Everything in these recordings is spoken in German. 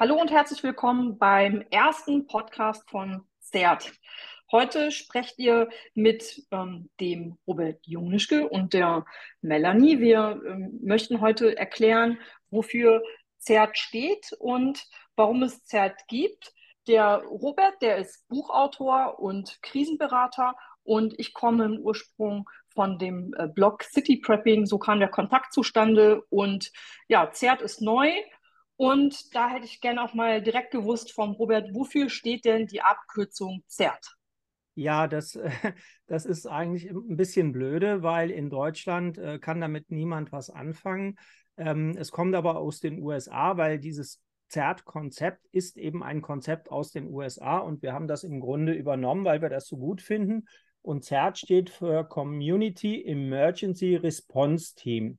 Hallo und herzlich willkommen beim ersten Podcast von CERT. Heute sprecht ihr mit ähm, dem Robert Jungnischke und der Melanie. Wir ähm, möchten heute erklären, wofür CERT steht und warum es CERT gibt. Der Robert, der ist Buchautor und Krisenberater und ich komme im Ursprung von dem äh, Blog City Prepping. So kam der Kontakt zustande und ja, CERT ist neu und da hätte ich gerne auch mal direkt gewusst vom Robert, wofür steht denn die Abkürzung CERT? Ja, das, das ist eigentlich ein bisschen blöde, weil in Deutschland äh, kann damit niemand was anfangen. Ähm, es kommt aber aus den USA, weil dieses CERT-Konzept ist eben ein Konzept aus den USA und wir haben das im Grunde übernommen, weil wir das so gut finden. Und CERT steht für Community Emergency Response Team.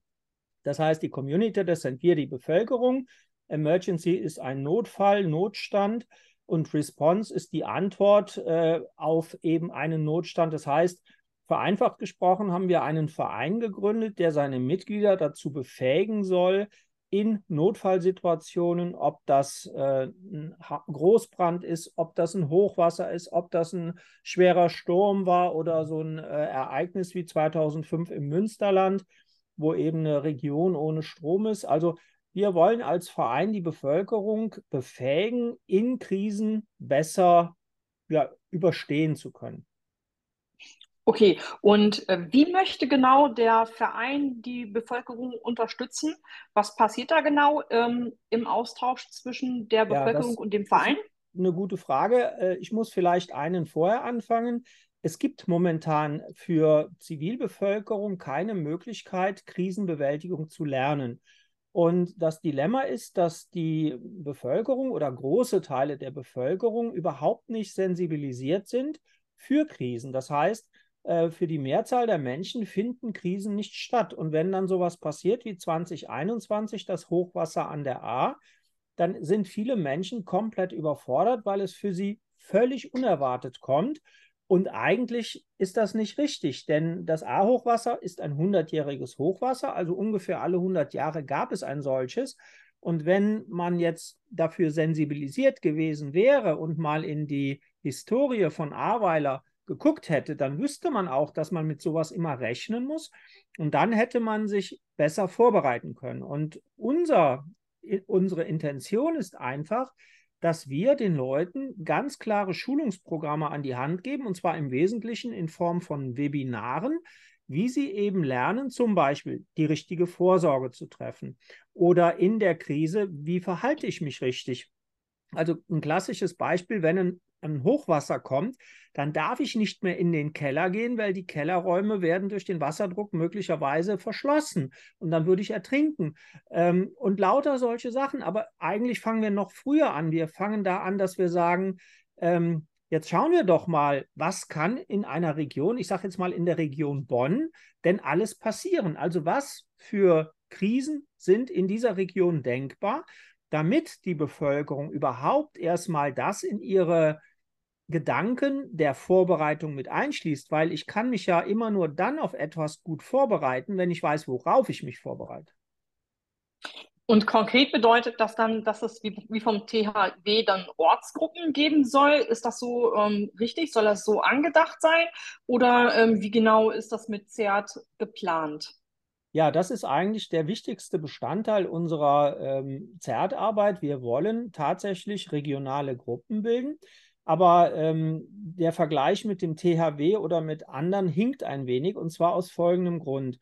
Das heißt, die Community, das sind wir, die Bevölkerung. Emergency ist ein Notfall, Notstand und Response ist die Antwort äh, auf eben einen Notstand. Das heißt, vereinfacht gesprochen haben wir einen Verein gegründet, der seine Mitglieder dazu befähigen soll, in Notfallsituationen, ob das äh, ein Großbrand ist, ob das ein Hochwasser ist, ob das ein schwerer Sturm war oder so ein äh, Ereignis wie 2005 im Münsterland, wo eben eine Region ohne Strom ist. Also wir wollen als Verein die Bevölkerung befähigen, in Krisen besser ja, überstehen zu können. Okay, und äh, wie möchte genau der Verein die Bevölkerung unterstützen? Was passiert da genau ähm, im Austausch zwischen der Bevölkerung ja, und dem Verein? Eine gute Frage. Äh, ich muss vielleicht einen vorher anfangen. Es gibt momentan für Zivilbevölkerung keine Möglichkeit, Krisenbewältigung zu lernen. Und das Dilemma ist, dass die Bevölkerung oder große Teile der Bevölkerung überhaupt nicht sensibilisiert sind für Krisen. Das heißt, äh, für die Mehrzahl der Menschen finden Krisen nicht statt. Und wenn dann sowas passiert wie 2021, das Hochwasser an der A, dann sind viele Menschen komplett überfordert, weil es für sie völlig unerwartet kommt und eigentlich ist das nicht richtig, denn das A-Hochwasser ist ein 100-jähriges Hochwasser, also ungefähr alle 100 Jahre gab es ein solches. Und wenn man jetzt dafür sensibilisiert gewesen wäre und mal in die Historie von Ahrweiler geguckt hätte, dann wüsste man auch, dass man mit sowas immer rechnen muss. Und dann hätte man sich besser vorbereiten können. Und unser, unsere Intention ist einfach, dass wir den Leuten ganz klare Schulungsprogramme an die Hand geben, und zwar im Wesentlichen in Form von Webinaren, wie sie eben lernen, zum Beispiel die richtige Vorsorge zu treffen oder in der Krise, wie verhalte ich mich richtig. Also ein klassisches Beispiel, wenn ein ein Hochwasser kommt, dann darf ich nicht mehr in den Keller gehen, weil die Kellerräume werden durch den Wasserdruck möglicherweise verschlossen und dann würde ich ertrinken. Ähm, und lauter solche Sachen. Aber eigentlich fangen wir noch früher an. Wir fangen da an, dass wir sagen, ähm, Jetzt schauen wir doch mal, was kann in einer Region, ich sage jetzt mal in der Region Bonn, denn alles passieren? Also was für Krisen sind in dieser Region denkbar, damit die Bevölkerung überhaupt erstmal das in ihre Gedanken der Vorbereitung mit einschließt, weil ich kann mich ja immer nur dann auf etwas gut vorbereiten, wenn ich weiß, worauf ich mich vorbereite. Und konkret bedeutet das dann, dass es wie, wie vom THW dann Ortsgruppen geben soll? Ist das so ähm, richtig? Soll das so angedacht sein? Oder ähm, wie genau ist das mit CERT geplant? Ja, das ist eigentlich der wichtigste Bestandteil unserer ähm, CERT-Arbeit. Wir wollen tatsächlich regionale Gruppen bilden. Aber ähm, der Vergleich mit dem THW oder mit anderen hinkt ein wenig und zwar aus folgendem Grund.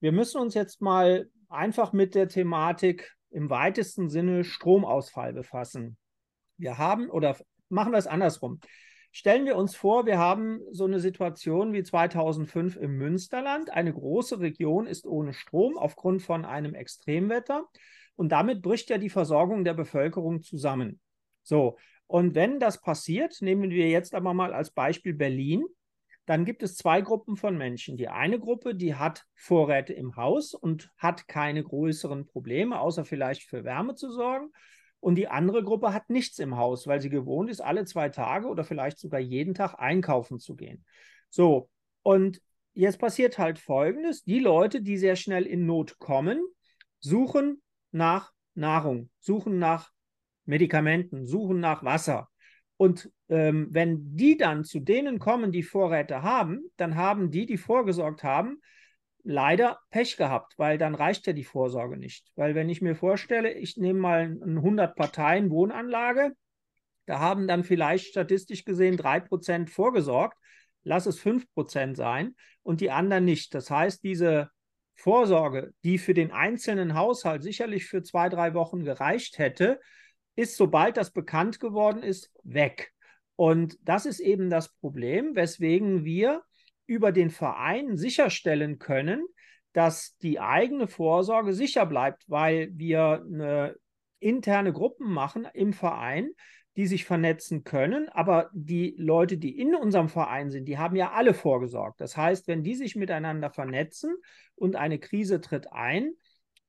Wir müssen uns jetzt mal einfach mit der Thematik im weitesten Sinne Stromausfall befassen. Wir haben oder machen wir es andersrum. Stellen wir uns vor, wir haben so eine Situation wie 2005 im Münsterland. Eine große Region ist ohne Strom aufgrund von einem Extremwetter und damit bricht ja die Versorgung der Bevölkerung zusammen. So, und wenn das passiert, nehmen wir jetzt aber mal als Beispiel Berlin, dann gibt es zwei Gruppen von Menschen. Die eine Gruppe, die hat Vorräte im Haus und hat keine größeren Probleme, außer vielleicht für Wärme zu sorgen. Und die andere Gruppe hat nichts im Haus, weil sie gewohnt ist, alle zwei Tage oder vielleicht sogar jeden Tag einkaufen zu gehen. So, und jetzt passiert halt Folgendes. Die Leute, die sehr schnell in Not kommen, suchen nach Nahrung, suchen nach Medikamenten, suchen nach Wasser. Und ähm, wenn die dann zu denen kommen, die Vorräte haben, dann haben die, die vorgesorgt haben, leider Pech gehabt, weil dann reicht ja die Vorsorge nicht. Weil wenn ich mir vorstelle, ich nehme mal eine 100 Parteien Wohnanlage, da haben dann vielleicht statistisch gesehen 3% vorgesorgt, lass es 5% sein und die anderen nicht. Das heißt, diese Vorsorge, die für den einzelnen Haushalt sicherlich für zwei, drei Wochen gereicht hätte, ist, sobald das bekannt geworden ist, weg. Und das ist eben das Problem, weswegen wir über den Verein sicherstellen können, dass die eigene Vorsorge sicher bleibt, weil wir eine interne Gruppen machen im Verein, die sich vernetzen können. Aber die Leute, die in unserem Verein sind, die haben ja alle vorgesorgt. Das heißt, wenn die sich miteinander vernetzen und eine Krise tritt ein,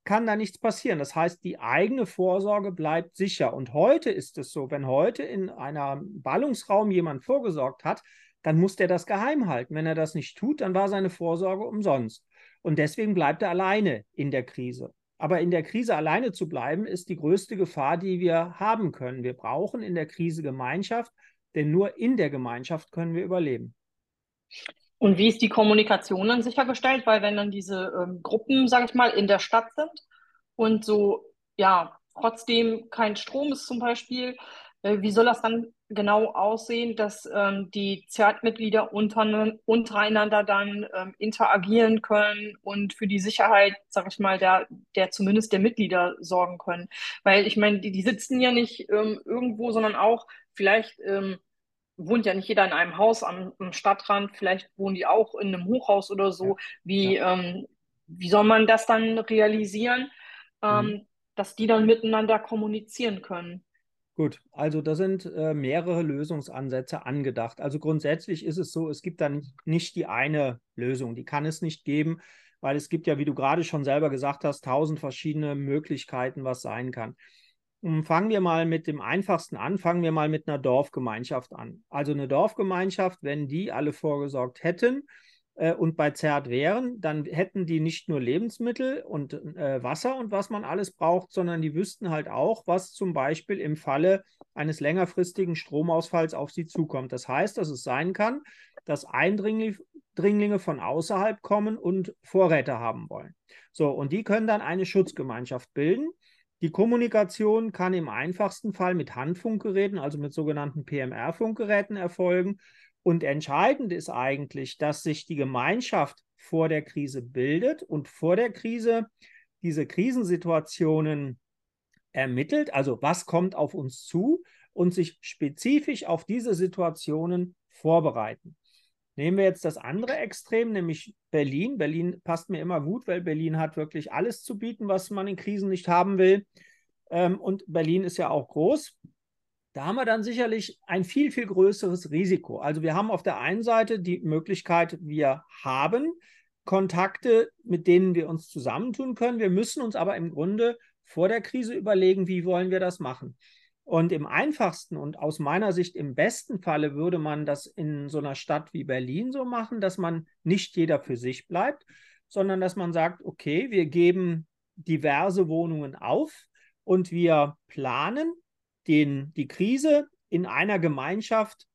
kann da nichts passieren. Das heißt, die eigene Vorsorge bleibt sicher. Und heute ist es so, wenn heute in einem Ballungsraum jemand vorgesorgt hat, dann muss der das geheim halten. Wenn er das nicht tut, dann war seine Vorsorge umsonst. Und deswegen bleibt er alleine in der Krise. Aber in der Krise alleine zu bleiben, ist die größte Gefahr, die wir haben können. Wir brauchen in der Krise Gemeinschaft, denn nur in der Gemeinschaft können wir überleben. Und wie ist die Kommunikation dann sichergestellt? Weil wenn dann diese ähm, Gruppen, sage ich mal, in der Stadt sind und so, ja, trotzdem kein Strom ist zum Beispiel, wie soll das dann genau aussehen, dass ähm, die ZERT-Mitglieder unter, untereinander dann ähm, interagieren können und für die Sicherheit, sag ich mal, der, der zumindest der Mitglieder sorgen können. Weil ich meine, die, die sitzen ja nicht ähm, irgendwo, sondern auch vielleicht ähm, wohnt ja nicht jeder in einem Haus am, am, Stadtrand, vielleicht wohnen die auch in einem Hochhaus oder so. Wie, ja. Ähm, wie soll man das dann realisieren, ähm, mhm. dass die dann miteinander kommunizieren können? Gut, also da sind äh, mehrere Lösungsansätze angedacht. Also grundsätzlich ist es so, es gibt dann nicht die eine Lösung, die kann es nicht geben, weil es gibt ja, wie du gerade schon selber gesagt hast, tausend verschiedene Möglichkeiten, was sein kann. Und fangen wir mal mit dem einfachsten an, fangen wir mal mit einer Dorfgemeinschaft an. Also eine Dorfgemeinschaft, wenn die alle vorgesorgt hätten, und bei ZERT wären, dann hätten die nicht nur Lebensmittel und äh, Wasser und was man alles braucht, sondern die wüssten halt auch, was zum Beispiel im Falle eines längerfristigen Stromausfalls auf sie zukommt. Das heißt, dass es sein kann, dass Eindringlinge von außerhalb kommen und Vorräte haben wollen. So, und die können dann eine Schutzgemeinschaft bilden. Die Kommunikation kann im einfachsten Fall mit Handfunkgeräten, also mit sogenannten PMR-Funkgeräten erfolgen. Und entscheidend ist eigentlich, dass sich die Gemeinschaft vor der Krise bildet und vor der Krise diese Krisensituationen ermittelt, also was kommt auf uns zu und sich spezifisch auf diese Situationen vorbereiten. Nehmen wir jetzt das andere Extrem, nämlich Berlin. Berlin passt mir immer gut, weil Berlin hat wirklich alles zu bieten, was man in Krisen nicht haben will. Ähm, und Berlin ist ja auch groß. Da haben wir dann sicherlich ein viel, viel größeres Risiko. Also wir haben auf der einen Seite die Möglichkeit, wir haben Kontakte, mit denen wir uns zusammentun können. Wir müssen uns aber im Grunde vor der Krise überlegen, wie wollen wir das machen. Und im einfachsten und aus meiner Sicht im besten Falle würde man das in so einer Stadt wie Berlin so machen, dass man nicht jeder für sich bleibt, sondern dass man sagt, okay, wir geben diverse Wohnungen auf und wir planen den, die Krise in einer Gemeinschaft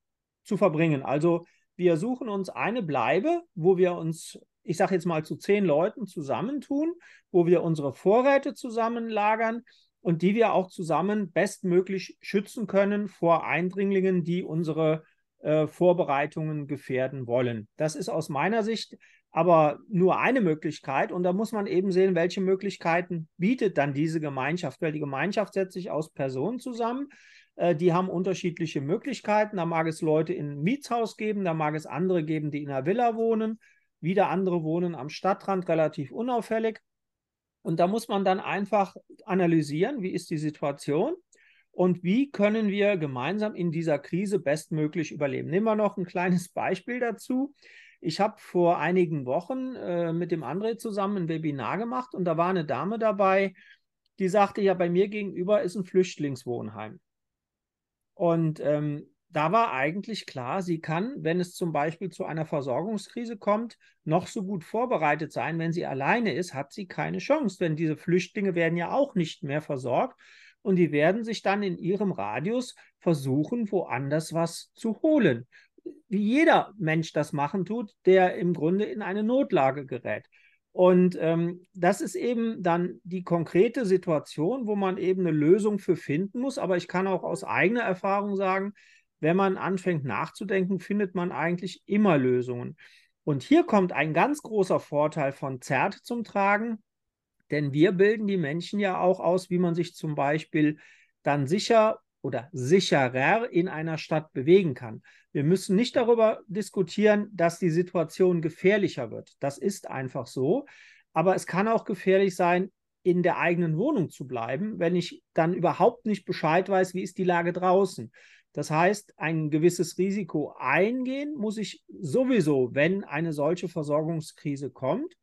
zu verbringen. Also wir suchen uns eine Bleibe, wo wir uns, ich sage jetzt mal zu zehn Leuten zusammentun, wo wir unsere Vorräte zusammenlagern und die wir auch zusammen bestmöglich schützen können vor Eindringlingen, die unsere äh, Vorbereitungen gefährden wollen. Das ist aus meiner Sicht aber nur eine Möglichkeit und da muss man eben sehen, welche Möglichkeiten bietet dann diese Gemeinschaft, weil die Gemeinschaft setzt sich aus Personen zusammen, äh, die haben unterschiedliche Möglichkeiten. Da mag es Leute in einem Mietshaus geben, da mag es andere geben, die in einer Villa wohnen, wieder andere wohnen am Stadtrand relativ unauffällig. Und da muss man dann einfach analysieren, wie ist die Situation und wie können wir gemeinsam in dieser Krise bestmöglich überleben. Nehmen wir noch ein kleines Beispiel dazu. Ich habe vor einigen Wochen äh, mit dem André zusammen ein Webinar gemacht und da war eine Dame dabei, die sagte, ja, bei mir gegenüber ist ein Flüchtlingswohnheim. Und ähm, da war eigentlich klar, sie kann, wenn es zum Beispiel zu einer Versorgungskrise kommt, noch so gut vorbereitet sein. Wenn sie alleine ist, hat sie keine Chance, denn diese Flüchtlinge werden ja auch nicht mehr versorgt. und die werden sich dann in ihrem Radius versuchen, woanders was zu holen. Wie jeder Mensch das machen tut, der im Grunde in eine Notlage gerät. Und ähm, das ist eben dann die konkrete Situation, wo man eben eine Lösung für finden muss. Aber ich kann auch aus eigener Erfahrung sagen, wenn man anfängt nachzudenken, findet man eigentlich immer Lösungen. Und hier kommt ein ganz großer Vorteil von ZERT zum Tragen, denn wir bilden die Menschen ja auch aus, wie man sich zum Beispiel dann sicher oder sicherer in einer Stadt bewegen kann. Wir müssen nicht darüber diskutieren, dass die Situation gefährlicher wird. Das ist einfach so. Aber es kann auch gefährlich sein, in der eigenen Wohnung zu bleiben, wenn ich dann überhaupt nicht Bescheid weiß, wie ist die Lage draußen. Das heißt, ein gewisses Risiko eingehen muss ich sowieso, wenn eine solche Versorgungskrise kommt.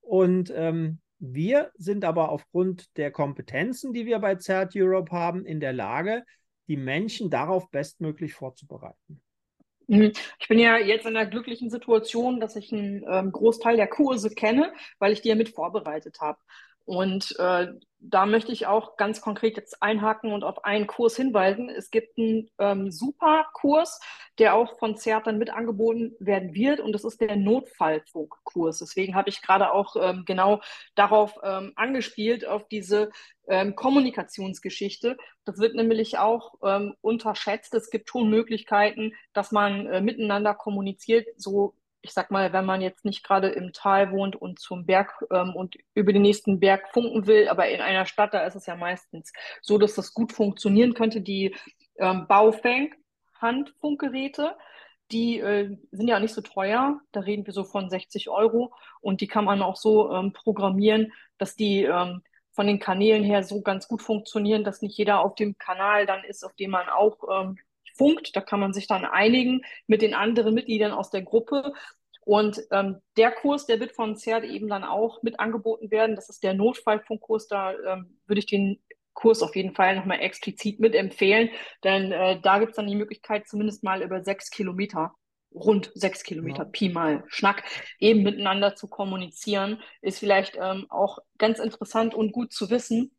Und ähm, wir sind aber aufgrund der Kompetenzen, die wir bei CERT Europe haben, in der Lage, die Menschen darauf bestmöglich vorzubereiten. Mhm. Ich bin ja jetzt in der glücklichen Situation, dass ich einen ähm, Großteil der Kurse kenne, weil ich die ja mit vorbereitet habe. Und äh, da möchte ich auch ganz konkret jetzt einhaken und auf einen Kurs hinweisen. Es gibt einen ähm, super Kurs, der auch von CERT dann mit angeboten werden wird und das ist der Notfallfunkkurs. Deswegen habe ich gerade auch ähm, genau darauf ähm, angespielt, auf diese ähm, Kommunikationsgeschichte. Das wird nämlich auch ähm, unterschätzt. Es gibt schon Möglichkeiten, dass man äh, miteinander kommuniziert, so ich sag mal, wenn man jetzt nicht gerade im Tal wohnt und zum Berg ähm, und über den nächsten Berg funken will, aber in einer Stadt, da ist es ja meistens so, dass das gut funktionieren könnte. Die ähm, Baufeng Handfunkgeräte, die äh, sind ja nicht so teuer. Da reden wir so von 60 Euro und die kann man auch so ähm, programmieren, dass die ähm, von den Kanälen her so ganz gut funktionieren, dass nicht jeder auf dem Kanal dann ist, auf dem man auch ähm, funkt. Da kann man sich dann einigen mit den anderen Mitgliedern aus der Gruppe. Und ähm, der Kurs, der wird von CERT eben dann auch mit angeboten werden. Das ist der Notfallfunkkurs. Da ähm, würde ich den Kurs auf jeden Fall nochmal explizit mitempfehlen, denn äh, da gibt es dann die Möglichkeit, zumindest mal über sechs Kilometer, rund sechs Kilometer, ja. Pi mal Schnack, eben miteinander zu kommunizieren. Ist vielleicht ähm, auch ganz interessant und gut zu wissen,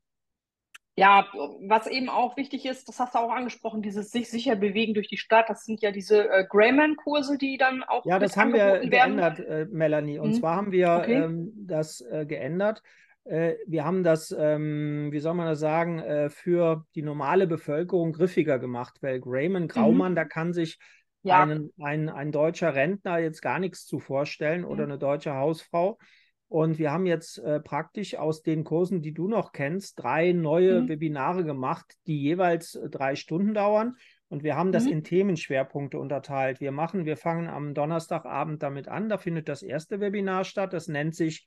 ja, was eben auch wichtig ist, das hast du auch angesprochen, dieses sich sicher bewegen durch die Stadt, das sind ja diese äh, Greyman-Kurse, die dann auch. Ja, das haben wir geändert, äh, Melanie. Und mhm. zwar haben wir okay. ähm, das äh, geändert. Äh, wir haben das, ähm, wie soll man das sagen, äh, für die normale Bevölkerung griffiger gemacht, weil Greyman, Graumann, mhm. da kann sich ja. einen, ein, ein deutscher Rentner jetzt gar nichts zu vorstellen mhm. oder eine deutsche Hausfrau. Und wir haben jetzt äh, praktisch aus den Kursen, die du noch kennst, drei neue mhm. Webinare gemacht, die jeweils äh, drei Stunden dauern. Und wir haben das mhm. in Themenschwerpunkte unterteilt. Wir machen, wir fangen am Donnerstagabend damit an. Da findet das erste Webinar statt. Das nennt sich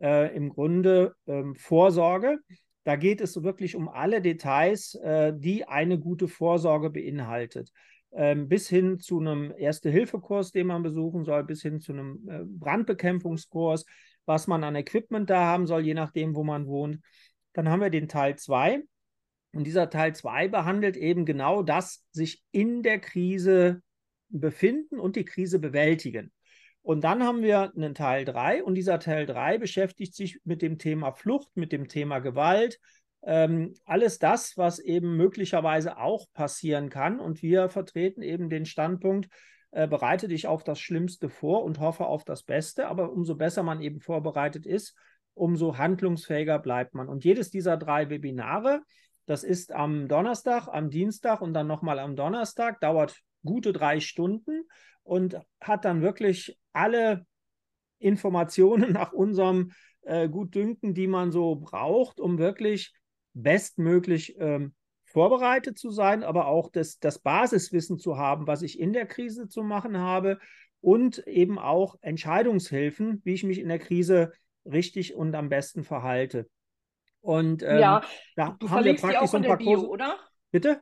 äh, im Grunde ähm, Vorsorge. Da geht es wirklich um alle Details, äh, die eine gute Vorsorge beinhaltet. Ähm, bis hin zu einem Erste-Hilfe-Kurs, den man besuchen soll, bis hin zu einem äh, Brandbekämpfungskurs, was man an Equipment da haben soll, je nachdem, wo man wohnt. Dann haben wir den Teil 2. Und dieser Teil 2 behandelt eben genau das, sich in der Krise befinden und die Krise bewältigen. Und dann haben wir einen Teil 3 und dieser Teil 3 beschäftigt sich mit dem Thema Flucht, mit dem Thema Gewalt, ähm, alles das, was eben möglicherweise auch passieren kann. Und wir vertreten eben den Standpunkt, äh, bereite dich auf das Schlimmste vor und hoffe auf das Beste. Aber umso besser man eben vorbereitet ist, umso handlungsfähiger bleibt man. Und jedes dieser drei Webinare, das ist am Donnerstag, am Dienstag und dann nochmal am Donnerstag, dauert gute drei Stunden und hat dann wirklich alle Informationen nach unserem äh, Gutdünken, die man so braucht, um wirklich bestmöglich ähm, vorbereitet zu sein, aber auch das, das Basiswissen zu haben, was ich in der Krise zu machen habe und eben auch Entscheidungshilfen, wie ich mich in der Krise richtig und am besten verhalte. Und ähm, ja, da du haben verlinkst wir praktisch die auch in der Bio, Kurse. oder? Bitte?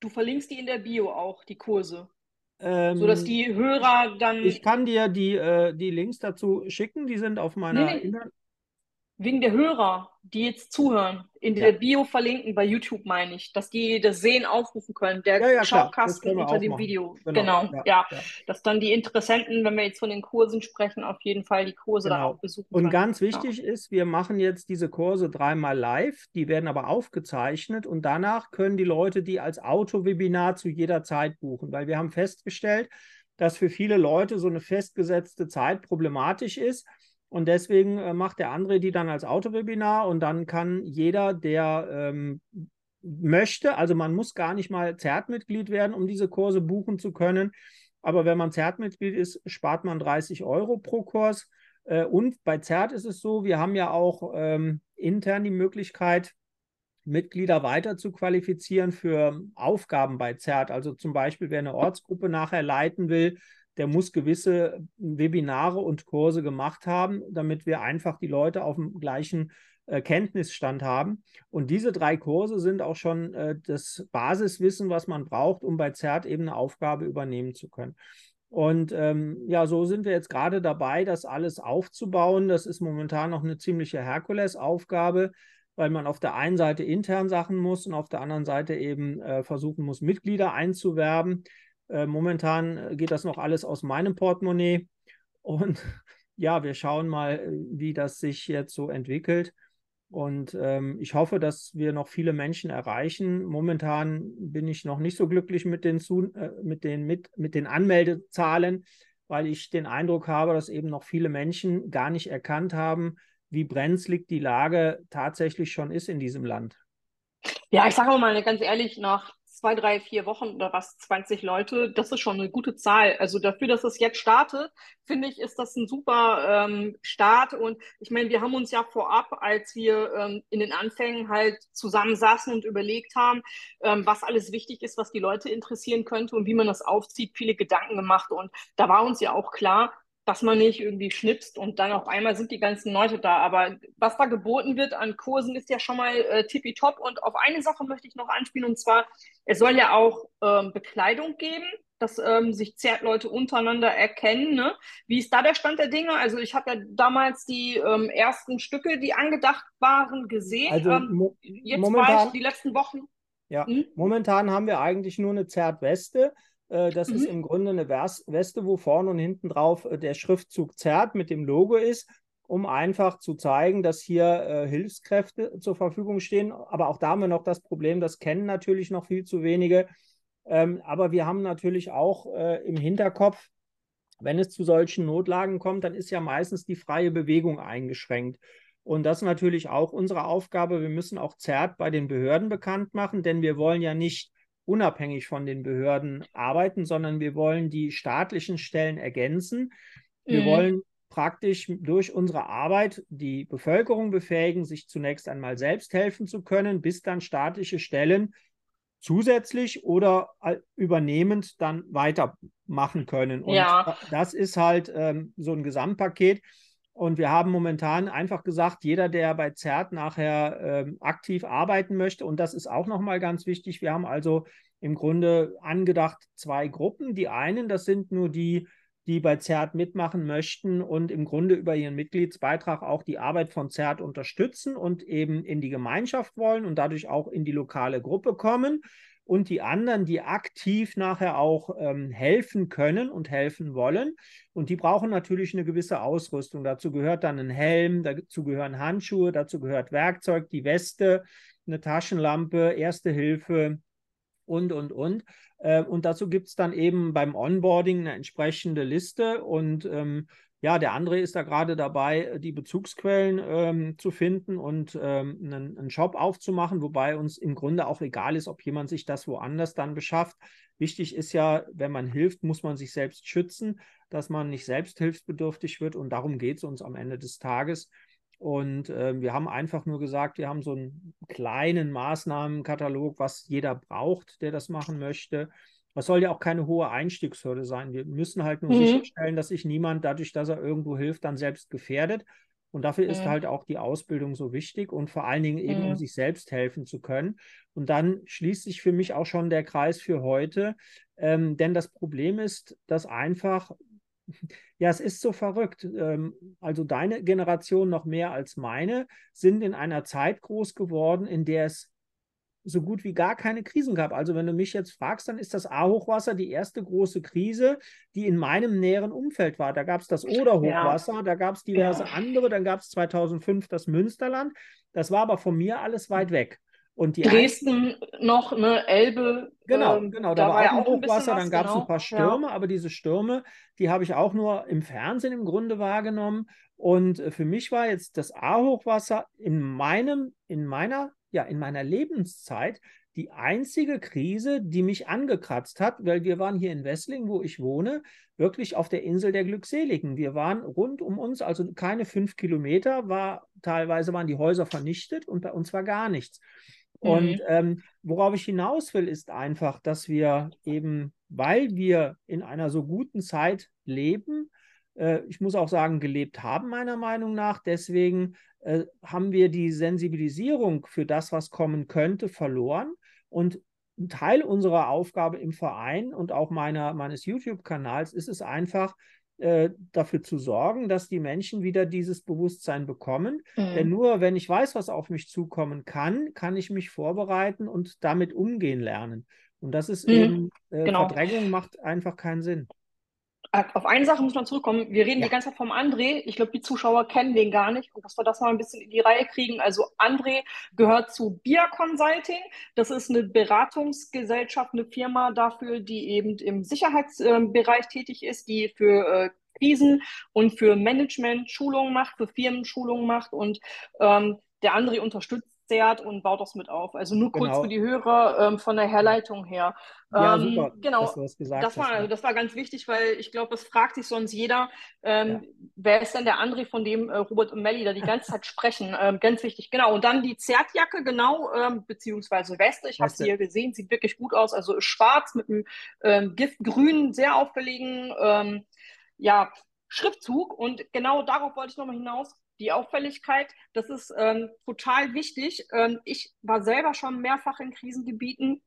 Du verlinkst die in der Bio auch, die Kurse. Ähm, sodass die Hörer dann. Ich kann dir die, äh, die Links dazu schicken, die sind auf meiner nee, nee. Wegen der Hörer, die jetzt zuhören, in der Bio verlinken, bei YouTube meine ich, dass die das Sehen aufrufen können. Der ja, ja, Schaukasten unter dem machen. Video. Genau, genau. Ja, ja, Dass dann die Interessenten, wenn wir jetzt von den Kursen sprechen, auf jeden Fall die Kurse genau. dann auch besuchen Und können. ganz wichtig ist, wir machen jetzt diese Kurse dreimal live, die werden aber aufgezeichnet und danach können die Leute die als Auto-Webinar zu jeder Zeit buchen, weil wir haben festgestellt, dass für viele Leute so eine festgesetzte Zeit problematisch ist. Und deswegen äh, macht der André die dann als Autowebinar und dann kann jeder, der ähm, möchte, also man muss gar nicht mal Zertmitglied werden, um diese Kurse buchen zu können. Aber wenn man Zertmitglied ist, spart man 30 Euro pro Kurs. Äh, und bei Zert ist es so, wir haben ja auch ähm, intern die Möglichkeit, Mitglieder weiter zu qualifizieren für Aufgaben bei Zert. Also zum Beispiel, wer eine Ortsgruppe nachher leiten will, der muss gewisse Webinare und Kurse gemacht haben, damit wir einfach die Leute auf dem gleichen äh, Kenntnisstand haben. Und diese drei Kurse sind auch schon äh, das Basiswissen, was man braucht, um bei ZERT eben eine Aufgabe übernehmen zu können. Und ähm, ja, so sind wir jetzt gerade dabei, das alles aufzubauen. Das ist momentan noch eine ziemliche Herkulesaufgabe, weil man auf der einen Seite intern Sachen muss und auf der anderen Seite eben äh, versuchen muss, Mitglieder einzuwerben. Äh, momentan äh, geht das noch alles aus meinem Portemonnaie. Und ja, wir schauen mal, äh, wie das sich jetzt so entwickelt. Und ähm, ich hoffe, dass wir noch viele Menschen erreichen. Momentan bin ich noch nicht so glücklich mit den, äh, mit den, mit, mit den Anmeldezahlen, weil ich den Eindruck habe, dass eben noch viele Menschen gar nicht erkannt haben, wie brenzlig die Lage tatsächlich schon ist in diesem Land. Ja, ich sage mal ganz ehrlich, nach zwei, drei, vier Wochen oder was, 20 Leute, das ist schon eine gute Zahl. Also dafür, dass es jetzt startet, finde ich, ist das ein super ähm, Start. Und ich meine, wir haben uns ja vorab, als wir ähm, in den Anfängen halt zusammensaßen und überlegt haben, ähm, was alles wichtig ist, was die Leute interessieren könnte und wie man das aufzieht, viele Gedanken gemacht. Und da war uns ja auch klar, dass man nicht irgendwie schnipst und dann auf einmal sind die ganzen Leute da. Aber was da geboten wird an Kursen ist ja schon mal äh, tippitopp. Und auf eine Sache möchte ich noch anspielen und zwar, es soll ja auch ähm, Bekleidung geben, dass ähm, sich Zertleute untereinander erkennen. Ne? Wie ist da der Stand der Dinge? Also ich habe ja damals die ähm, ersten Stücke, die angedacht waren, gesehen. Also ähm, mo jetzt momentan, war ich die letzten Wochen. Ja, hm? momentan haben wir eigentlich nur eine Zertweste. Äh, das mhm. ist im Grunde eine Weste, wo vorne und hinten drauf äh, der Schriftzug ZERT mit dem Logo ist, um einfach zu zeigen, dass hier äh, Hilfskräfte zur Verfügung stehen. Aber auch da haben wir noch das Problem, das kennen natürlich noch viel zu wenige. Ähm, aber wir haben natürlich auch im Hinterkopf, wenn es zu solchen Notlagen kommt, dann ist ja meistens die freie Bewegung eingeschränkt. Und das ist natürlich auch unsere Aufgabe. Wir müssen auch ZERT bei den Behörden bekannt machen, denn wir wollen ja nicht unabhängig von den Behörden arbeiten, sondern wir wollen die staatlichen Stellen ergänzen. Wir mhm. wollen praktisch durch unsere Arbeit die Bevölkerung befähigen, sich zunächst einmal selbst helfen zu können, bis dann staatliche Stellen zusätzlich oder übernehmend dann weitermachen können. Und ja. das ist halt ähm, so ein Gesamtpaket. Und wir haben momentan einfach gesagt, jeder, der bei ZERT nachher ähm, aktiv arbeiten möchte, und das ist auch nochmal ganz wichtig, wir haben also im Grunde angedacht zwei Gruppen. Die einen, das sind nur die, die bei ZERT mitmachen möchten und im Grunde über ihren Mitgliedsbeitrag auch die Arbeit von ZERT unterstützen und eben in die Gemeinschaft wollen und dadurch auch in die lokale Gruppe kommen und die anderen, die aktiv nachher auch ähm, helfen können und helfen wollen. Und die brauchen natürlich eine gewisse Ausrüstung. Dazu gehört dann ein Helm, dazu gehören Handschuhe, dazu gehört Werkzeug, die Weste, eine Taschenlampe, Erste Hilfe und, und, und. Äh, und dazu gibt es dann eben beim Onboarding eine entsprechende Liste und ähm, ja, der André ist da gerade dabei, die Bezugsquellen ähm, zu finden und ähm, einen, einen, Shop aufzumachen, wobei uns im Grunde auch egal ist, ob jemand sich das woanders dann beschafft. Wichtig ist ja, wenn man hilft, muss man sich selbst schützen, dass man nicht selbst hilfsbedürftig wird und darum geht es uns am Ende des Tages. Und äh, wir haben einfach nur gesagt, wir haben so einen kleinen Maßnahmenkatalog, was jeder braucht, der das machen möchte. Das soll ja auch keine hohe Einstiegshürde sein. Wir müssen halt nur mhm. sicherstellen, dass sich niemand dadurch, dass er irgendwo hilft, dann selbst gefährdet. Und dafür ist mhm. halt auch die Ausbildung so wichtig und vor allen Dingen eben, mhm. um sich selbst helfen zu können. Und dann schließt sich für mich auch schon der Kreis für heute. Ähm, denn das Problem ist, dass einfach Ja, es ist so verrückt. Ähm, also deine Generation noch mehr als meine sind in einer Zeit groß geworden, in der es so gut wie gar keine Krisen gab. Also wenn du mich jetzt fragst, dann ist das A-Hochwasser die erste große Krise, die in meinem näheren Umfeld war. Da gab es das Oder-Hochwasser, ja. da gab es diverse ja. andere, dann gab es 2005 das Münsterland. Das war aber von mir alles weit weg. Und die Dresden noch, eine Elbe. Genau, ähm, genau. Da, da war, ja auch ein Hochwasser, dann gab es genau. ein paar Stürme, ja. aber diese Stürme, die habe ich auch nur im Fernsehen im Grunde wahrgenommen. Und äh, für mich war jetzt das A-Hochwasser in meinem, in meiner, ja, in meiner Lebenszeit die einzige Krise, die mich angekratzt hat, weil wir waren hier in Wessling, wo ich wohne, wirklich auf der Insel der Glückseligen. Wir waren rund um uns, also keine fünf Kilometer, war teilweise waren die Häuser vernichtet und bei uns war gar nichts. Und mhm. ähm, worauf ich hinaus will, ist einfach, dass wir eben, weil wir in einer so guten Zeit leben, ich muss auch sagen, gelebt haben, meiner Meinung nach, deswegen äh, haben wir die Sensibilisierung für das, was kommen könnte, verloren. Und ein Teil unserer Aufgabe im Verein und auch meiner, meines YouTube-Kanals ist es einfach, äh, dafür zu sorgen, dass die Menschen wieder dieses Bewusstsein bekommen. Mhm. Denn nur wenn ich weiß, was auf mich zukommen kann, kann ich mich vorbereiten und damit umgehen lernen. Und das ist mhm. eben, äh, genau. Verdrängung macht einfach keinen Sinn. Äh, auf eine Sache muss man zurückkommen. Wir reden ja. die ganze Zeit vom André. Ich glaube, die Zuschauer kennen den gar nicht. Und dass wir das mal ein bisschen in die Reihe kriegen. Also André gehört zu BIA Consulting. Das ist eine Beratungsgesellschaft, eine Firma dafür, die eben im Sicherheitsbereich tätig ist, die für äh, Krisen und für Management Schulungen macht, für Firmen Schulungen macht. Und ähm, der André unterstützt zerrt und baut das mit auf. Also nur kurz genau. für die Hörer ähm, von der Herleitung her. Ja, ähm, super, genau, dass du das gesagt das war, hast. Das war ganz wichtig, weil ich glaube, es fragt sich sonst jeder, ähm, ja. wer ist denn der André, von dem äh, Robert und Melly da die ganze Zeit sprechen? Ähm, ganz wichtig, genau. Und dann die Zertjacke, genau, ähm, beziehungsweise Weste. Ich habe sie hier gesehen, sieht wirklich gut aus. Also ist schwarz mit einem ähm, Giftgrün, sehr auffälligen ja, Schriftzug. Und genau darauf wollte ich nochmal hinaus die Auffälligkeit, das ist ähm, total wichtig. Ähm, ich war selber schon mehrfach in Krisengebieten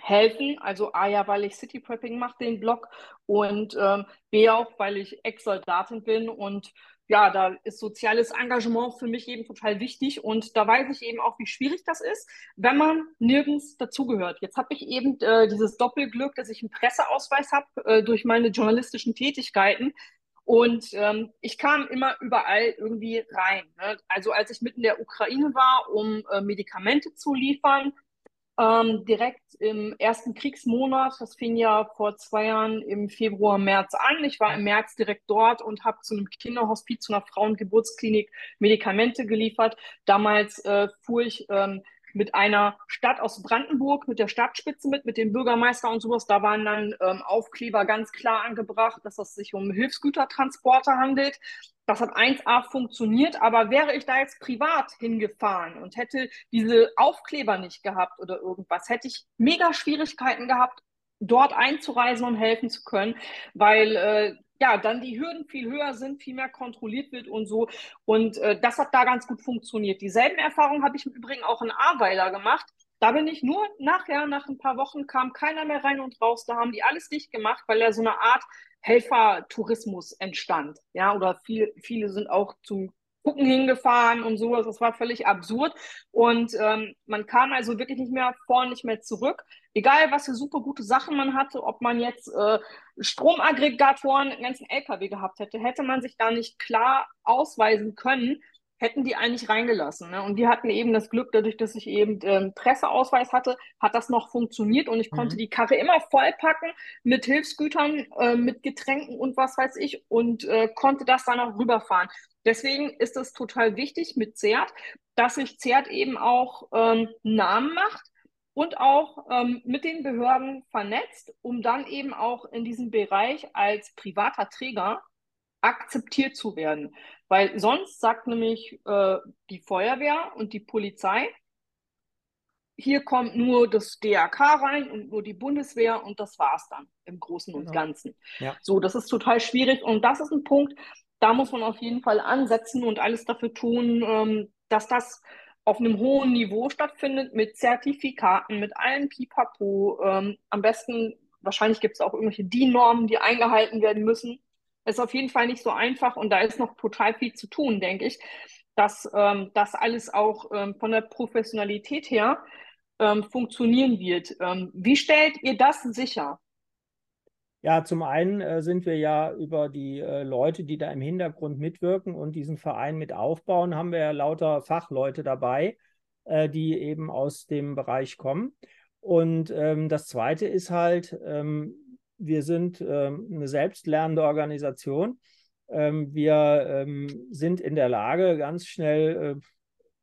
helfen. Also A ja, weil ich City Prepping mache, den Blog und ähm, B auch, weil ich Ex-Soldatin bin und ja, da ist soziales Engagement für mich eben total wichtig und da weiß ich eben auch, wie schwierig das ist, wenn man nirgends dazugehört. Jetzt habe ich eben äh, dieses Doppelglück, dass ich einen Presseausweis habe äh, durch meine journalistischen Tätigkeiten. Und ähm, ich kam immer überall irgendwie rein. Ne? Also als ich mitten in der Ukraine war, um äh, Medikamente zu liefern, ähm, direkt im ersten Kriegsmonat, das fing ja vor zwei Jahren im Februar, März an. Ich war im März direkt dort und habe zu einem Kinderhospiz, zu einer Frauengeburtsklinik Medikamente geliefert. Damals äh, fuhr ich ähm, mit einer Stadt aus Brandenburg, mit der Stadtspitze mit, mit dem Bürgermeister und sowas. Da waren dann ähm, Aufkleber ganz klar angebracht, dass es sich um Hilfsgütertransporte handelt. Das hat 1A funktioniert, aber wäre ich da jetzt privat hingefahren und hätte diese Aufkleber nicht gehabt oder irgendwas, hätte ich mega Schwierigkeiten gehabt, dort einzureisen und helfen zu können, weil äh, ja, dann die Hürden viel höher sind, viel mehr kontrolliert wird und so. Und äh, das hat da ganz gut funktioniert. Dieselben Erfahrungen habe ich im Übrigen auch in Ahrweiler gemacht. Da bin ich nur nachher, nach ein paar Wochen, kam keiner mehr rein und raus. Da haben die alles dicht gemacht, weil ja so eine Art Helfertourismus entstand. Ja, oder viel, viele sind auch zum Gucken hingefahren und sowas. Das war völlig absurd. Und ähm, man kam also wirklich nicht mehr vor, nicht mehr zurück. Egal, was für super gute Sachen man hatte, ob man jetzt äh, Stromaggregatoren, einen ganzen LKW gehabt hätte, hätte man sich da nicht klar ausweisen können, hätten die eigentlich reingelassen. Ne? Und wir hatten eben das Glück, dadurch, dass ich eben ähm, Presseausweis hatte, hat das noch funktioniert und ich mhm. konnte die Karre immer vollpacken mit Hilfsgütern, äh, mit Getränken und was weiß ich und äh, konnte das dann auch rüberfahren. Deswegen ist es total wichtig mit CERT, dass sich CERT eben auch ähm, Namen macht und auch ähm, mit den Behörden vernetzt, um dann eben auch in diesem Bereich als privater Träger akzeptiert zu werden. Weil sonst sagt nämlich äh, die Feuerwehr und die Polizei, hier kommt nur das DRK rein und nur die Bundeswehr und das war es dann im Großen und genau. Ganzen. Ja. So, das ist total schwierig und das ist ein Punkt, da muss man auf jeden Fall ansetzen und alles dafür tun, ähm, dass das auf einem hohen Niveau stattfindet mit Zertifikaten, mit allen Pipapo. Ähm, am besten, wahrscheinlich gibt es auch irgendwelche DIN-Normen, die eingehalten werden müssen ist auf jeden Fall nicht so einfach und da ist noch total viel zu tun, denke ich, dass ähm, das alles auch ähm, von der Professionalität her ähm, funktionieren wird. Ähm, wie stellt ihr das sicher? Ja, zum einen äh, sind wir ja über die äh, Leute, die da im Hintergrund mitwirken und diesen Verein mit aufbauen, haben wir ja lauter Fachleute dabei, äh, die eben aus dem Bereich kommen. Und ähm, das Zweite ist halt, ähm, wir sind ähm, eine selbstlernende Organisation. Ähm, wir ähm, sind in der Lage, ganz schnell, äh,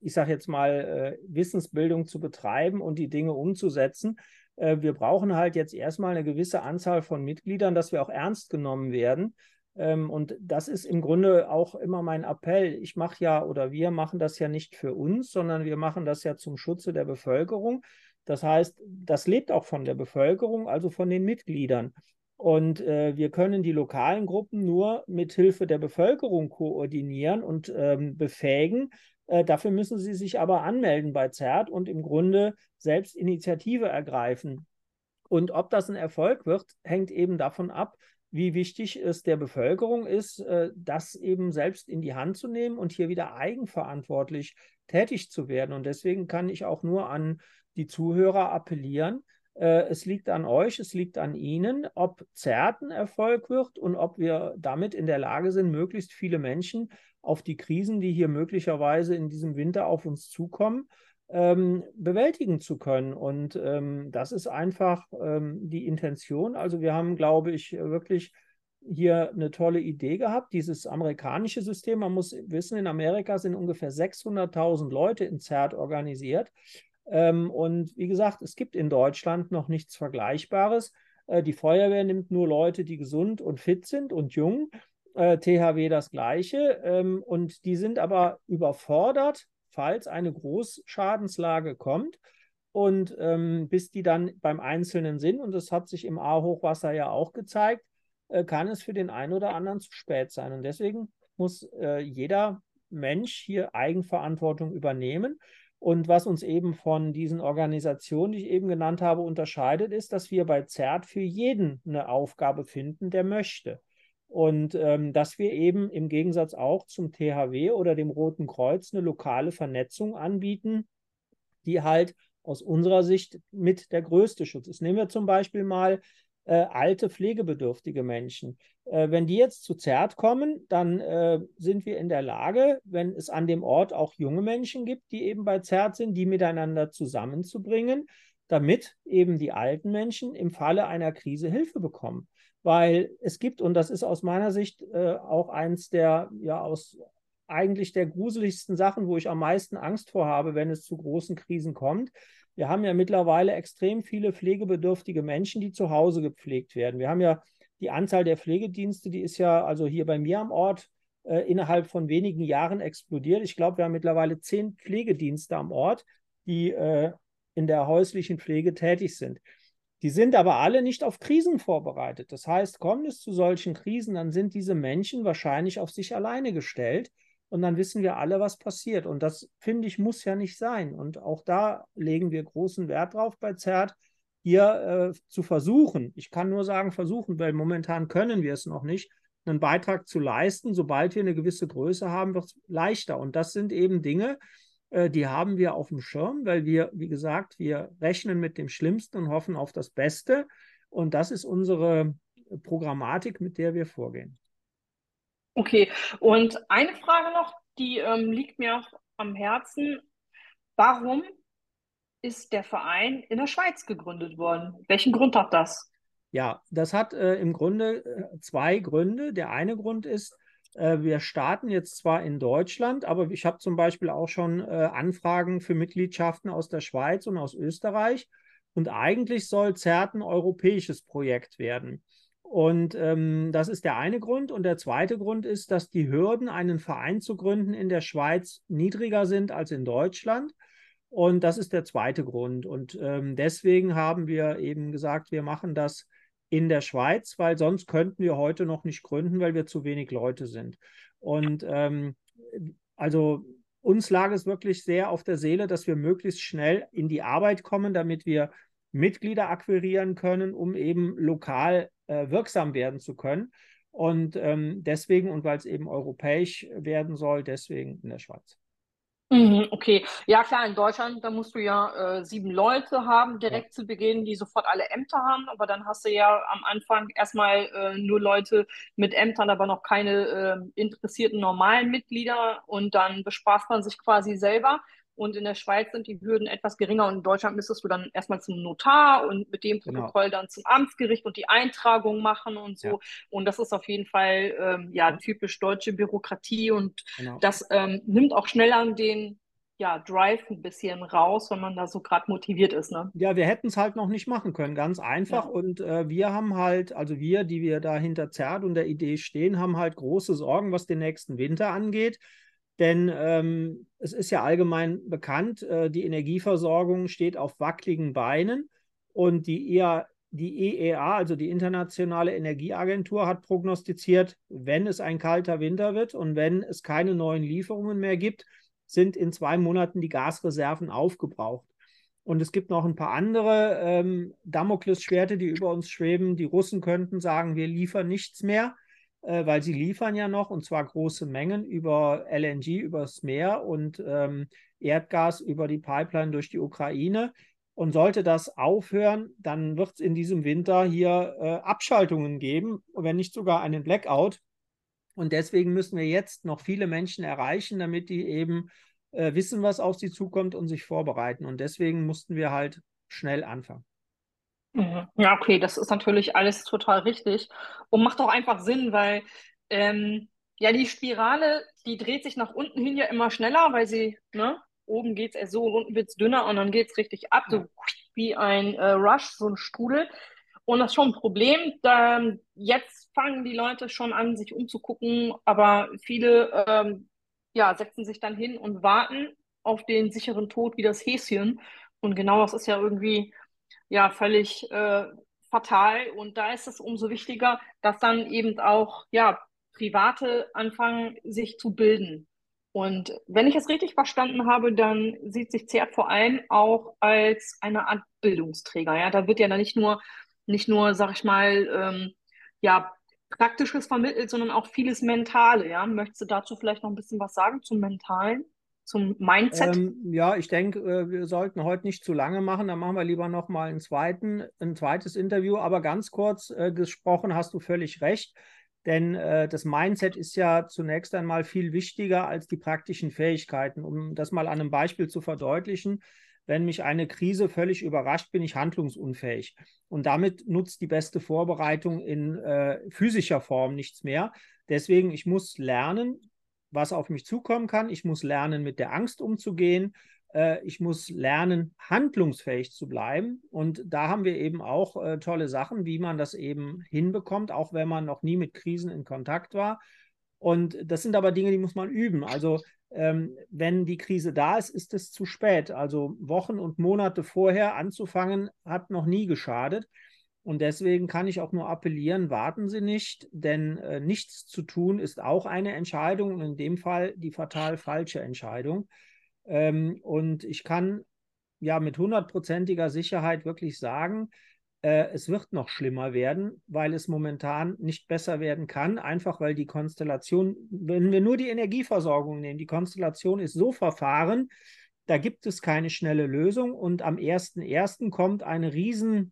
ich sage jetzt mal, äh, Wissensbildung zu betreiben und die Dinge umzusetzen. Äh, wir brauchen halt jetzt erstmal eine gewisse Anzahl von Mitgliedern, dass wir auch ernst genommen werden. Ähm, und das ist im Grunde auch immer mein Appell. Ich mache ja oder wir machen das ja nicht für uns, sondern wir machen das ja zum Schutze der Bevölkerung. Das heißt, das lebt auch von der Bevölkerung, also von den Mitgliedern. Und äh, wir können die lokalen Gruppen nur mit Hilfe der Bevölkerung koordinieren und ähm, befähigen. Äh, dafür müssen sie sich aber anmelden bei ZERT und im Grunde selbst Initiative ergreifen. Und ob das ein Erfolg wird, hängt eben davon ab, wie wichtig es der Bevölkerung ist, äh, das eben selbst in die Hand zu nehmen und hier wieder eigenverantwortlich tätig zu werden. Und deswegen kann ich auch nur an die Zuhörer appellieren. Äh, es liegt an euch, es liegt an Ihnen, ob ZERT ein Erfolg wird und ob wir damit in der Lage sind, möglichst viele Menschen auf die Krisen, die hier möglicherweise in diesem Winter auf uns zukommen, ähm, bewältigen zu können. Und ähm, das ist einfach ähm, die Intention. Also wir haben, glaube ich, wirklich hier eine tolle Idee gehabt, dieses amerikanische System. Man muss wissen, in Amerika sind ungefähr 600.000 Leute in ZERT organisiert. Ähm, und wie gesagt, es gibt in Deutschland noch nichts Vergleichbares. Äh, die Feuerwehr nimmt nur Leute, die gesund und fit sind und jung. Äh, THW das gleiche. Ähm, und die sind aber überfordert, falls eine Großschadenslage kommt. Und ähm, bis die dann beim Einzelnen sind, und das hat sich im A-Hochwasser ja auch gezeigt, äh, kann es für den einen oder anderen zu spät sein. Und deswegen muss äh, jeder Mensch hier Eigenverantwortung übernehmen. Und was uns eben von diesen Organisationen, die ich eben genannt habe, unterscheidet, ist, dass wir bei ZERT für jeden eine Aufgabe finden, der möchte. Und ähm, dass wir eben im Gegensatz auch zum THW oder dem Roten Kreuz eine lokale Vernetzung anbieten, die halt aus unserer Sicht mit der größte Schutz ist. Nehmen wir zum Beispiel mal äh, alte pflegebedürftige Menschen. Äh, wenn die jetzt zu ZERT kommen, dann äh, sind wir in der Lage, wenn es an dem Ort auch junge Menschen gibt, die eben bei ZERT sind, die miteinander zusammenzubringen, damit eben die alten Menschen im Falle einer Krise Hilfe bekommen. Weil es gibt, und das ist aus meiner Sicht äh, auch eins der, ja, aus eigentlich der gruseligsten Sachen, wo ich am meisten Angst vor habe, wenn es zu großen Krisen kommt, wir haben ja mittlerweile extrem viele pflegebedürftige Menschen, die zu Hause gepflegt werden. Wir haben ja die Anzahl der Pflegedienste, die ist ja also hier bei mir am Ort äh, innerhalb von wenigen Jahren explodiert. Ich glaube, wir haben mittlerweile zehn Pflegedienste am Ort, die äh, in der häuslichen Pflege tätig sind. Die sind aber alle nicht auf Krisen vorbereitet. Das heißt, kommt es zu solchen Krisen, dann sind diese Menschen wahrscheinlich auf sich alleine gestellt und dann wissen wir alle, was passiert. Und das, finde ich, muss ja nicht sein. Und auch da legen wir großen Wert drauf bei ZERT, hier äh, zu versuchen, ich kann nur sagen versuchen, weil momentan können wir es noch nicht, einen Beitrag zu leisten. Sobald wir eine gewisse Größe haben, wird es leichter. Und das sind eben Dinge, die haben wir auf dem Schirm, weil wir, wie gesagt, wir rechnen mit dem Schlimmsten und hoffen auf das Beste. Und das ist unsere Programmatik, mit der wir vorgehen. Okay, und eine Frage noch, die ähm, liegt mir auch am Herzen. Warum ist der Verein in der Schweiz gegründet worden? Welchen Grund hat das? Ja, das hat äh, im Grunde äh, zwei Gründe. Der eine Grund ist, äh, wir starten jetzt zwar in Deutschland, aber ich habe zum Beispiel auch schon äh, Anfragen für Mitgliedschaften aus der Schweiz und aus Österreich. Und eigentlich soll ZERT ein europäisches Projekt werden. Und ähm, das ist der eine Grund. Und der zweite Grund ist, dass die Hürden, einen Verein zu gründen, in der Schweiz niedriger sind als in Deutschland. Und das ist der zweite Grund. Und ähm, deswegen haben wir eben gesagt, wir machen das in der Schweiz, weil sonst könnten wir heute noch nicht gründen, weil wir zu wenig Leute sind. Und ähm, also uns lag es wirklich sehr auf der Seele, dass wir möglichst schnell in die Arbeit kommen, damit wir Mitglieder akquirieren können, um eben lokal äh, wirksam werden zu können. Und ähm, deswegen, und weil es eben europäisch werden soll, deswegen in der Schweiz. Mhm, okay, ja klar, in Deutschland, da musst du ja äh, sieben Leute haben direkt ja. zu Beginn, die sofort alle Ämter haben, aber dann hast du ja am Anfang erstmal äh, nur Leute mit Ämtern, aber noch keine äh, interessierten normalen Mitglieder und dann bespaßt man sich quasi selber. Und in der Schweiz sind die Hürden etwas geringer und in Deutschland müsstest du dann erstmal zum Notar und mit dem genau. Protokoll genau. dann zum Amtsgericht und die Eintragung machen und so. Ja. Und das ist auf jeden Fall ähm, ja, ja, typisch deutsche Bürokratie und genau. das ähm, nimmt auch schnell an den ja, Drive ein bisschen raus, wenn man da so gerade motiviert ist. Ne? Ja, wir hätten es halt noch nicht machen können, ganz einfach. Ja. Und äh, wir haben halt, also wir, die wir da hinter Zert und der Idee stehen, haben halt große Sorgen, was den nächsten Winter angeht. Denn ähm, es ist ja allgemein bekannt, äh, die Energieversorgung steht auf wackeligen Beinen und die, EA, die EEA, also die Internationale Energieagentur, hat prognostiziert, wenn es ein kalter Winter wird und wenn es keine neuen Lieferungen mehr gibt, sind in zwei Monaten die Gasreserven aufgebraucht. Und es gibt noch ein paar andere ähm, Damoklesschwerte, die über uns schweben. Die Russen könnten sagen, wir liefern nichts mehr äh, weil sie liefern ja noch und zwar große Mengen über LNG übers Meer und ähm, Erdgas über die Pipeline durch die Ukraine. Und sollte das aufhören, dann wird es in diesem Winter hier äh, Abschaltungen geben, wenn nicht sogar einen Blackout. Und deswegen müssen wir jetzt noch viele Menschen erreichen, damit die eben äh, wissen, was auf sie zukommt und sich vorbereiten. Und deswegen mussten wir halt schnell anfangen. Mhm. Ja, okay, das ist natürlich alles total richtig und macht auch einfach Sinn, weil ähm, ja die Spirale, die dreht sich nach unten hin ja immer schneller, weil sie, ne, oben geht es erst so und unten wird es dünner und dann geht es richtig ab, so wie ein äh, Rush, so ein Strudel. Und das ist schon ein Problem. Da, jetzt fangen die Leute schon an, sich umzugucken, aber viele ähm, ja, setzen sich dann hin und warten auf den sicheren Tod wie das Häschen. Und genau das ist ja irgendwie ja völlig äh, fatal. Und da ist es umso wichtiger, dass dann eben auch ja, Private anfangen, sich zu bilden. Und wenn ich es richtig verstanden habe, dann sieht sich CERT vor allem auch als eine Art Bildungsträger. Ja, da wird ja dann nicht nur, nicht nur, sag ich mal, ähm, ja, Praktisches vermittelt, sondern auch vieles Mentale. Ja, möchtest du dazu vielleicht noch ein bisschen was sagen zum Mentalen? Zum Mindset? Ähm, ja, ich denke, äh, wir sollten heute nicht zu lange machen. Dann machen wir lieber noch mal einen zweiten, ein zweites Interview. Aber ganz kurz äh, gesprochen, hast du völlig recht. Denn äh, das Mindset ist ja zunächst einmal viel wichtiger als die praktischen Fähigkeiten. Um das mal an einem Beispiel zu verdeutlichen, wenn mich eine Krise völlig überrascht, bin ich handlungsunfähig. Und damit nutzt die beste Vorbereitung in äh, physischer Form nichts mehr. Deswegen, ich muss lernen, was auf mich zukommen kann. Ich muss lernen, mit der Angst umzugehen. Äh, ich muss lernen, handlungsfähig zu bleiben. Und da haben wir eben auch äh, tolle Sachen, wie man das eben hinbekommt, auch wenn man noch nie mit Krisen in Kontakt war. Und das sind aber Dinge, die muss man üben. Also ähm, wenn die Krise da ist, ist es zu spät. Also Wochen und Monate vorher anzufangen, hat noch nie geschadet. Und deswegen kann ich auch nur appellieren, warten Sie nicht, denn äh, nichts zu tun ist auch eine Entscheidung und in dem Fall die fatal falsche Entscheidung. Ähm, und ich kann ja mit hundertprozentiger Sicherheit wirklich sagen, äh, es wird noch schlimmer werden, weil es momentan nicht besser werden kann, einfach weil die Konstellation, wenn wir nur die Energieversorgung nehmen, die Konstellation ist so verfahren, da gibt es keine schnelle Lösung und am 1.1. kommt eine riesen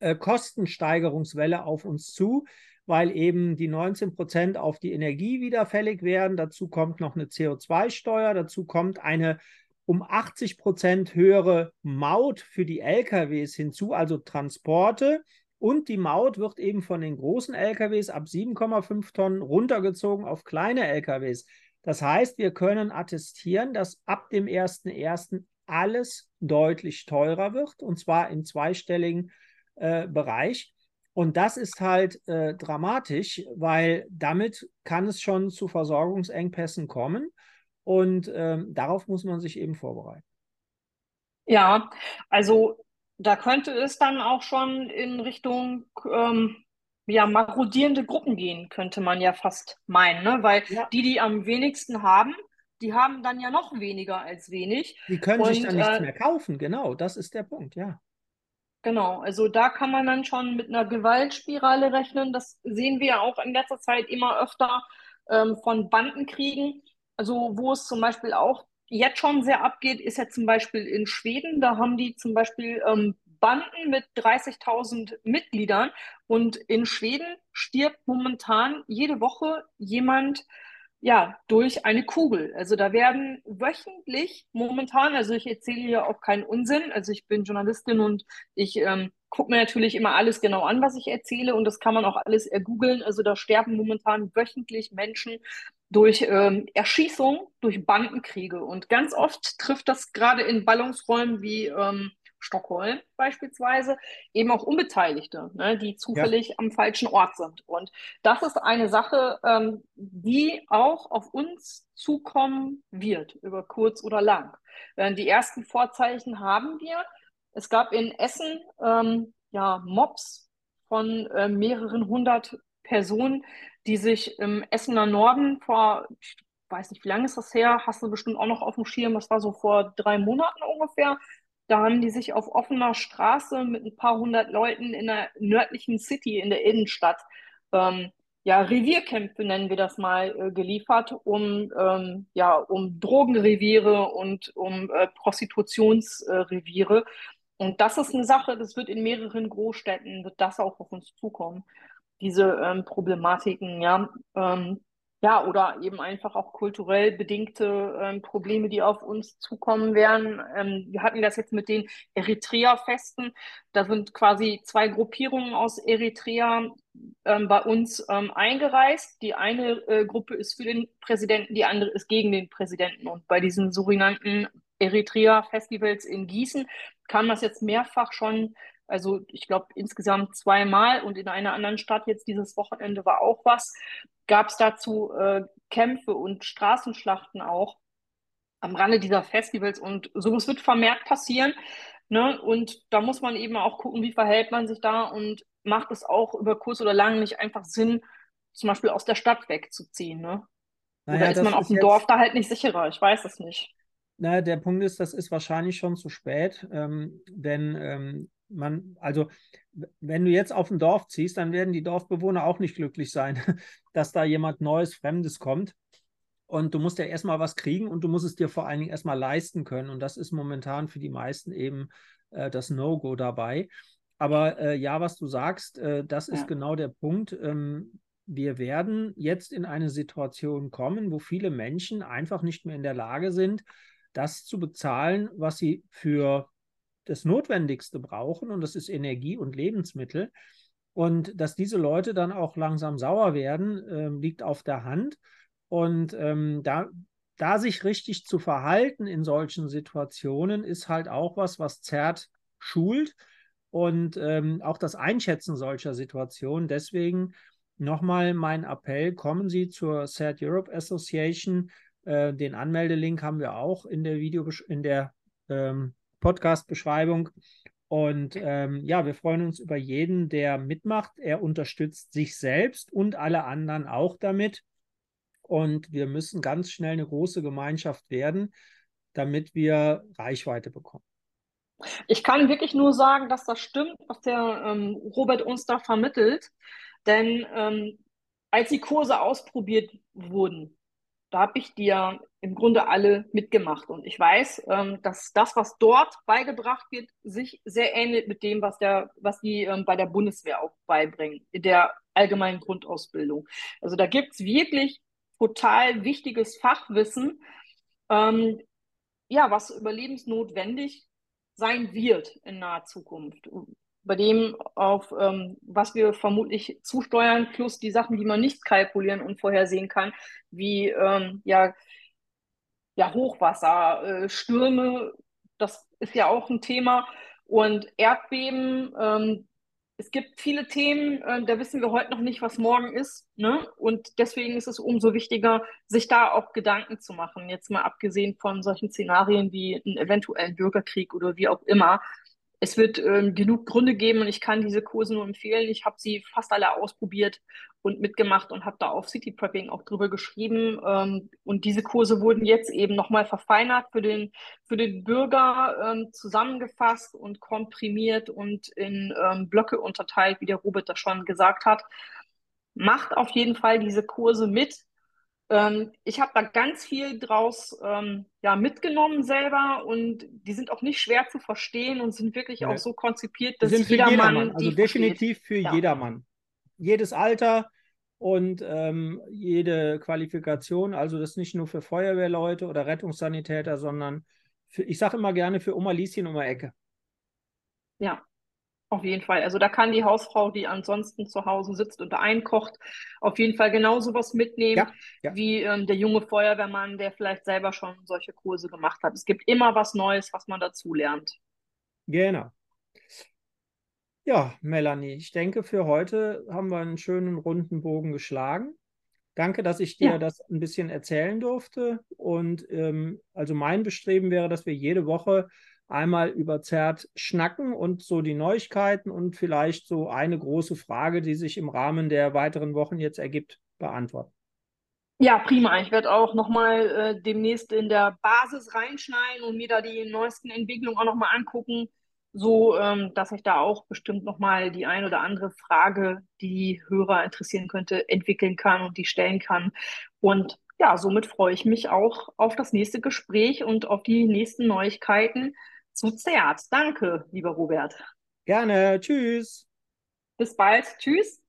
äh, Kostensteigerungswelle auf uns zu, weil eben die 19 Prozent auf die Energie wieder fällig werden. Dazu kommt noch eine CO2-Steuer, dazu kommt eine um 80 Prozent höhere Maut für die LKWs hinzu, also Transporte. Und die Maut wird eben von den großen LKWs ab 7,5 Tonnen runtergezogen auf kleine LKWs. Das heißt, wir können attestieren, dass ab dem 1.1. alles deutlich teurer wird, und zwar in zweistelligen äh, Bereich. Und das ist halt äh, dramatisch, weil damit kann es schon zu Versorgungsengpässen kommen. Und ähm, darauf muss man sich eben vorbereiten. Ja, also da könnte es dann auch schon in Richtung ähm, ja, marodierende Gruppen gehen, könnte man ja fast meinen, ne? Weil ja. die, die am wenigsten haben, die haben dann ja noch weniger als wenig. Die können Und, sich dann nichts äh, mehr kaufen, genau, das ist der Punkt, ja. Genau, also da kann man dann schon mit einer Gewaltspirale rechnen. Das sehen wir ja auch in letzter Zeit immer öfter ähm, von Bandenkriegen. Also wo es zum Beispiel auch jetzt schon sehr abgeht, ist ja zum Beispiel in Schweden. Da haben die zum Beispiel ähm, Banden mit 30.000 Mitgliedern. Und in Schweden stirbt momentan jede Woche jemand ja, durch eine Kugel. Also da werden wöchentlich momentan, also ich erzähle hier auch keinen Unsinn, also ich bin Journalistin und ich ähm, gucke mir natürlich immer alles genau an, was ich erzähle und das kann man auch alles ergoogeln. Also da sterben momentan wöchentlich Menschen durch ähm, Erschießung, durch Bandenkriege und ganz oft trifft das gerade in Ballungsräumen wie ähm, Stockholm beispielsweise, eben auch Unbeteiligte, ne, die zufällig ja. am falschen Ort sind. Und das ist eine Sache, ähm, die auch auf uns zukommen wird, über kurz oder lang. Äh, die ersten Vorzeichen haben wir. Es gab in Essen ähm, ja, Mobs von äh, mehreren hundert Personen, die sich im Essener Norden vor, ich weiß nicht, wie lange ist das her, hast du bestimmt auch noch auf dem Schirm, das war so vor drei Monaten ungefähr, da haben die sich auf offener Straße mit ein paar hundert Leuten in der nördlichen City, in der Innenstadt, ähm, ja, Revierkämpfe nennen wir das mal, äh, geliefert, um, ähm, ja, um Drogenreviere und um äh, Prostitutionsreviere. und das ist eine Sache, das wird in mehreren Großstädten, wird das auch auf uns zukommen, diese ähm, Problematiken, ja. Ähm, ja, oder eben einfach auch kulturell bedingte ähm, Probleme, die auf uns zukommen werden. Ähm, wir hatten das jetzt mit den Eritrea-Festen. Da sind quasi zwei Gruppierungen aus Eritrea ähm, bei uns ähm, eingereist. Die eine äh, Gruppe ist für den Präsidenten, die andere ist gegen den Präsidenten. Und bei diesen sogenannten Eritrea-Festivals in Gießen kam das jetzt mehrfach schon also ich glaube insgesamt zweimal und in einer anderen Stadt jetzt dieses Wochenende war auch was gab es dazu äh, Kämpfe und Straßenschlachten auch am Rande dieser Festivals und sowas wird vermehrt passieren. Ne? Und da muss man eben auch gucken, wie verhält man sich da und macht es auch über kurz oder lang nicht einfach Sinn, zum Beispiel aus der Stadt wegzuziehen. Ne? Naja, oder ist man auf dem Dorf da halt nicht sicherer? Ich weiß es nicht. Na, der Punkt ist, das ist wahrscheinlich schon zu spät, ähm, denn ähm, man, also wenn du jetzt auf ein Dorf ziehst, dann werden die Dorfbewohner auch nicht glücklich sein, dass da jemand Neues, Fremdes kommt. Und du musst ja erstmal was kriegen und du musst es dir vor allen Dingen erstmal leisten können. Und das ist momentan für die meisten eben äh, das No-Go dabei. Aber äh, ja, was du sagst, äh, das ja. ist genau der Punkt. Ähm, wir werden jetzt in eine Situation kommen, wo viele Menschen einfach nicht mehr in der Lage sind, das zu bezahlen, was sie für das Notwendigste brauchen und das ist Energie und Lebensmittel. Und dass diese Leute dann auch langsam sauer werden, äh, liegt auf der Hand. Und ähm, da, da sich richtig zu verhalten in solchen Situationen, ist halt auch was, was ZERT schult und ähm, auch das Einschätzen solcher Situationen. Deswegen nochmal mein Appell, kommen Sie zur CERT Europe Association. Äh, den Anmeldelink haben wir auch in der Video in der ähm, Podcast-Beschreibung. Und ähm, ja, wir freuen uns über jeden, der mitmacht. Er unterstützt sich selbst und alle anderen auch damit. Und wir müssen ganz schnell eine große Gemeinschaft werden, damit wir Reichweite bekommen. Ich kann wirklich nur sagen, dass das stimmt, was der ähm, Robert uns da vermittelt. Denn ähm, als die Kurse ausprobiert wurden, da habe ich dir im Grunde alle mitgemacht. Und ich weiß, ähm, dass das, was dort beigebracht wird, sich sehr ähnelt mit dem, was, der, was die ähm, bei der Bundeswehr auch beibringen, in der allgemeinen Grundausbildung. Also da gibt es wirklich total wichtiges Fachwissen, ähm, ja, was überlebensnotwendig sein wird in naher Zukunft bei dem auf ähm, was wir vermutlich zusteuern, plus die Sachen, die man nicht kalkulieren und vorhersehen kann, wie ähm, ja, ja, Hochwasser, äh, Stürme, das ist ja auch ein Thema. Und Erdbeben, ähm, es gibt viele Themen, äh, da wissen wir heute noch nicht, was morgen ist. Ne? Und deswegen ist es umso wichtiger, sich da auch Gedanken zu machen. Jetzt mal abgesehen von solchen Szenarien wie einen eventuellen Bürgerkrieg oder wie auch immer es wird ähm, genug Gründe geben und ich kann diese Kurse nur empfehlen. Ich habe sie fast alle ausprobiert und mitgemacht und habe da auf City Prepping auch drüber geschrieben. Ähm, und diese Kurse wurden jetzt eben nochmal verfeinert für den, für den Bürger ähm, zusammengefasst und komprimiert und in ähm, Blöcke unterteilt, wie der Robert das schon gesagt hat. Macht auf jeden Fall diese Kurse mit. Ähm, ich habe da ganz viel draus ähm, ja, mitgenommen selber und die sind auch nicht schwer zu verstehen und sind wirklich ja. auch so konzipiert, dass sind jedermann, jedermann. Also definitiv versteht. für ja. jedermann. Jedes Alter und ähm, jede Qualifikation. Also das ist nicht nur für Feuerwehrleute oder Rettungssanitäter, sondern für, ich sage immer gerne für Oma Lieschen um die Ecke. Ja, auf jeden Fall. Also da kann die Hausfrau, die ansonsten zu Hause sitzt und einkocht, auf jeden Fall genauso was mitnehmen ja, ja. wie ähm, der junge Feuerwehrmann, der vielleicht selber schon solche Kurse gemacht hat. Es gibt immer was Neues, was man dazu lernt. Genau. Ja, Melanie, ich denke, für heute haben wir einen schönen runden Bogen geschlagen. Danke, dass ich dir ja. das ein bisschen erzählen durfte. Und ähm, also mein Bestreben wäre, dass wir jede Woche einmal über ZERT schnacken und so die Neuigkeiten und vielleicht so eine große Frage, die sich im Rahmen der weiteren Wochen jetzt ergibt, beantworten. Ja, prima. Ich werde auch nochmal äh, demnächst in der Basis reinschneiden und mir da die neuesten Entwicklungen auch nochmal angucken, so ähm, dass ich da auch bestimmt nochmal die ein oder andere Frage, die Hörer interessieren könnte, entwickeln kann und die stellen kann. Und ja, somit freue ich mich auch auf das nächste Gespräch und auf die nächsten Neuigkeiten zu Zert. Danke, lieber Robert. Gerne. Tschüss. Bis bald. Tschüss.